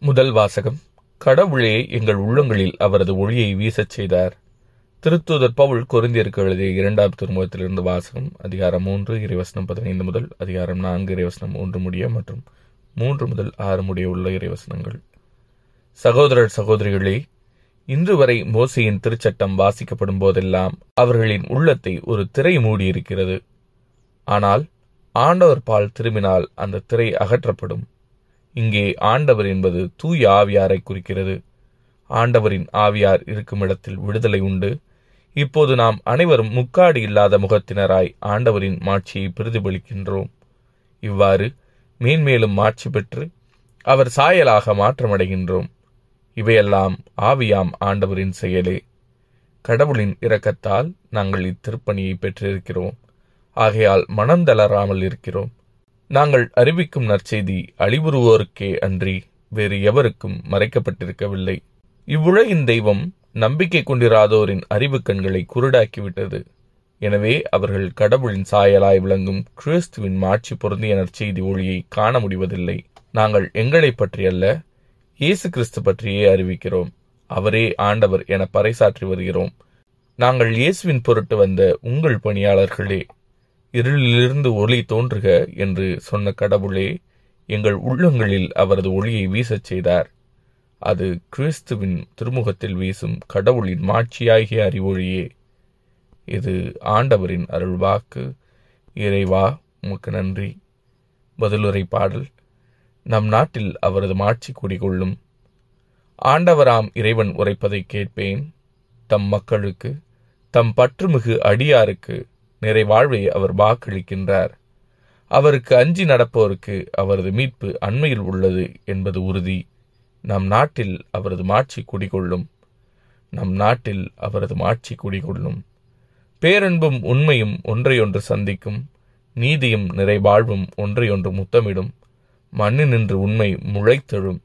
முதல் வாசகம். கடவுளே எங்கள் உள்ளங்களில் அவரது ஒளியை வீசச் செய்தார். திருத்துதர் பவுல் கொரிந்தியருக்கு எழுதிய இரண்டாம் திருமுகத்திலிருந்து வாசகம் அதிகாரம் மூன்று இறைவசனம் பதினைந்து முதல் அதிகாரம் நான்கு இறைவசனம் ஒன்று முடிய மற்றும் மூன்று முதல் ஆறு முடிய உள்ள இறைவசனங்கள். சகோதரர் சகோதரிகளே இன்று வரை மோசையின் திருச்சட்டம் வாசிக்கப்படும் போதெல்லாம் அவர்களின் உள்ளத்தை ஒரு திரை மூடியிருக்கிறது. ஆனால் ஆண்டவர் பால் திரும்பினால் அந்த திரை அகற்றப்படும். இங்கே ஆண்டவர் என்பது தூய ஆவியாரை குறிக்கிறது. ஆண்டவரின் ஆவியார் இருக்கும் இடத்தில் விடுதலை உண்டு. இப்போது நாம் அனைவரும் முக்காடி இல்லாத முகத்தினராய் ஆண்டவரின் மாட்சியை பிரதிபலிக்கின்றோம். இவ்வாறு மேன்மேலும் மாட்சி பெற்று அவர் சாயலாக மாற்றமடைகின்றோம். இவையெல்லாம் ஆவியாம் ஆண்டவரின் செயலே. கடவுளின் இரக்கத்தால் நாங்கள் இத்திருப்பணியை பெற்றிருக்கிறோம். ஆகையால் மனம் தளராமல் இருக்கிறோம். நாங்கள் அறிவிக்கும் நற்செய்தி அழிவுறுவோருக்கே அன்றி வேறு எவருக்கும் மறைக்கப்பட்டிருக்கவில்லை. இவ்வுலகின் தெய்வம் நம்பிக்கை கொண்டிராதோரின் அறிவு கண்களை குருடாக்கிவிட்டது. எனவே அவர்கள் கடவுளின் சாயலாய் விளங்கும் கிறிஸ்துவின் மாட்சி பொருந்திய நற்செய்தி ஒளியை காண முடிவதில்லை. நாங்கள் எங்களை பற்றியல்ல இயேசு கிறிஸ்து பற்றியே அறிவிக்கிறோம். அவரே ஆண்டவர் என பறைசாற்றி வருகிறோம். நாங்கள் இயேசுவின் பொருட்டு வந்த உங்கள் பணியாளர்களே இருளிலிருந்து ஒளி தோன்றுக என்று சொன்ன கடவுளே எங்கள் உள்ளங்களில் அவரது ஒளியை வீசச் செய்தார். அது கிறிஸ்துவின் திருமுகத்தில் வீசும் கடவுளின் மாட்சியாகிய அறிவொழியே இது ஆண்டவரின் அருள்வாக்கு. இறைவா உமக்கு நன்றி. பதிலுரை பாடல். நம் நாட்டில் அவரது மாட்சி குடிகொள்ளும். ஆண்டவராம் இறைவன் உரைப்பதை கேட்பேன். தம் மக்களுக்கு தம் பற்றுமிகு அடியாருக்கு நிறைவாழ்வை அவர் வாக்களிக்கின்றார். அவருக்கு அஞ்சி நடப்போருக்கு அவரது மீட்பு அண்மையில் உள்ளது என்பது உறுதி. நம் நாட்டில் அவரது மாட்சி குடிகொள்ளும். நம் நாட்டில் அவரது மாட்சி குடிகொள்ளும். பேரன்பும் உண்மையும் ஒன்றையொன்று சந்திக்கும். நீதியும் நிறைவாழ்வும் ஒன்றையொன்று முத்தமிடும். மண்ணு நின்று உண்மை முளைத்தெழும்.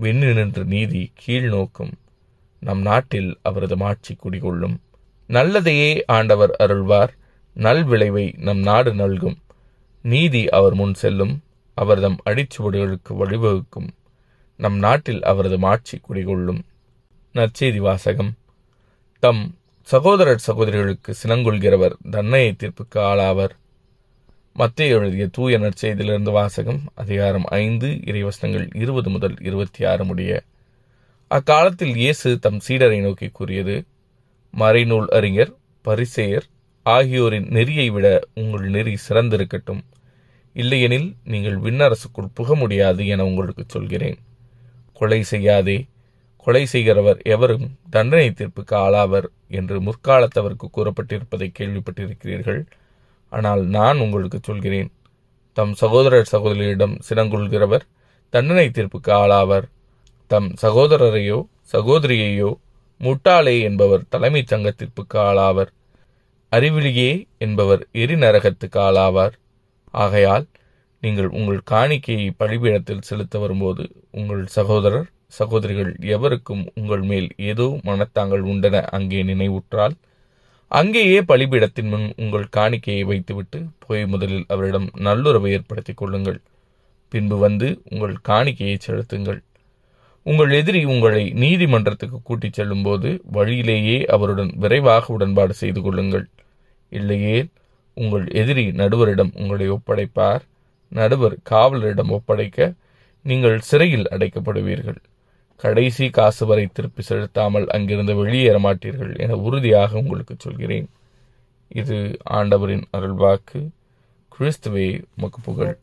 விண்ணு நின்று நீதி கீழ் நோக்கும். நம் நாட்டில் அவரது மாட்சி குடிகொள்ளும். நல்லதையே ஆண்டவர் அருள்வார். நல்விளைவை நம் நாடு நல்கும். நீதி அவர் முன் செல்லும். அவர்தம் அடிச்சுவடுகளுக்கு வழிவகுக்கும். நம் நாட்டில் அவரது மாட்சி குடிகொள்ளும். நற்செய்தி வாசகம். தம் சகோதரர் சகோதரிகளுக்கு சினங்கொள்கிறவர் தன்னையை தீர்ப்புக்கு ஆளாவர். மத்திய எழுதிய தூய நற்செய்தியிலிருந்து வாசகம் அதிகாரம் ஐந்து இறைவசனங்கள் இருபது முதல் இருபத்தி ஆறு முடிய. அக்காலத்தில் இயேசு தம் சீடரை நோக்கி கூறியது மறைநூல் அறிஞர் பரிசெயர் ஆகியோரின் நெறியை விட உங்கள் நெறி சிறந்திருக்கட்டும். இல்லையெனில் நீங்கள் விண்ணரசுக்குள் புக முடியாது என உங்களுக்கு சொல்கிறேன். கொலை செய்யாதே. கொலை செய்கிறவர் எவரும் தண்டனை தீர்ப்புக்கு ஆளாவர் என்று முற்காலத்தவருக்கு கூறப்பட்டிருப்பதை கேள்விப்பட்டிருக்கிறீர்கள். ஆனால் நான் உங்களுக்கு சொல்கிறேன். தம் சகோதரர் சகோதரியிடம் சினங்கொள்கிறவர் தண்டனை தீர்ப்புக்கு ஆளாவர். தம் சகோதரரையோ சகோதரியையோ முட்டாளே என்பவர் தலைமைச் சங்கத்திற்கு ஆளாவர். அறிவிலியே என்பவர் எரிநரகத்துக்கு ஆளாவார். ஆகையால் நீங்கள் உங்கள் காணிக்கையை பழிபீடத்தில் செலுத்த வரும்போது உங்கள் சகோதரர் சகோதரிகள் எவருக்கும் உங்கள் மேல் ஏதோ மனத்தாங்கள் உண்டென அங்கே நினைவுற்றால் அங்கேயே பலிபீடத்தின் முன் உங்கள் காணிக்கையை வைத்துவிட்டு போய் முதலில் அவரிடம் நல்லுறவை ஏற்படுத்திக் கொள்ளுங்கள். பின்பு வந்து உங்கள் காணிக்கையை செலுத்துங்கள். உங்கள் எதிரி உங்களை நீதிமன்றத்துக்கு கூட்டிச் செல்லும்போது வழியிலேயே அவருடன் விரைவாக உடன்பாடு செய்து கொள்ளுங்கள். இல்லையே உங்கள் எதிரி நடுவரிடம் உங்களை ஒப்படைப்பார். நடுவர் காவலரிடம் ஒப்படைக்க நீங்கள் சிறையில் அடைக்கப்படுவீர்கள். கடைசி காசு வரை திருப்பி செலுத்தாமல் அங்கிருந்து வெளியேற மாட்டீர்கள் என உறுதியாக உங்களுக்கு சொல்கிறேன். இது ஆண்டவரின் அருள்வாக்கு. கிறிஸ்துவே உமக்கு புகழ்.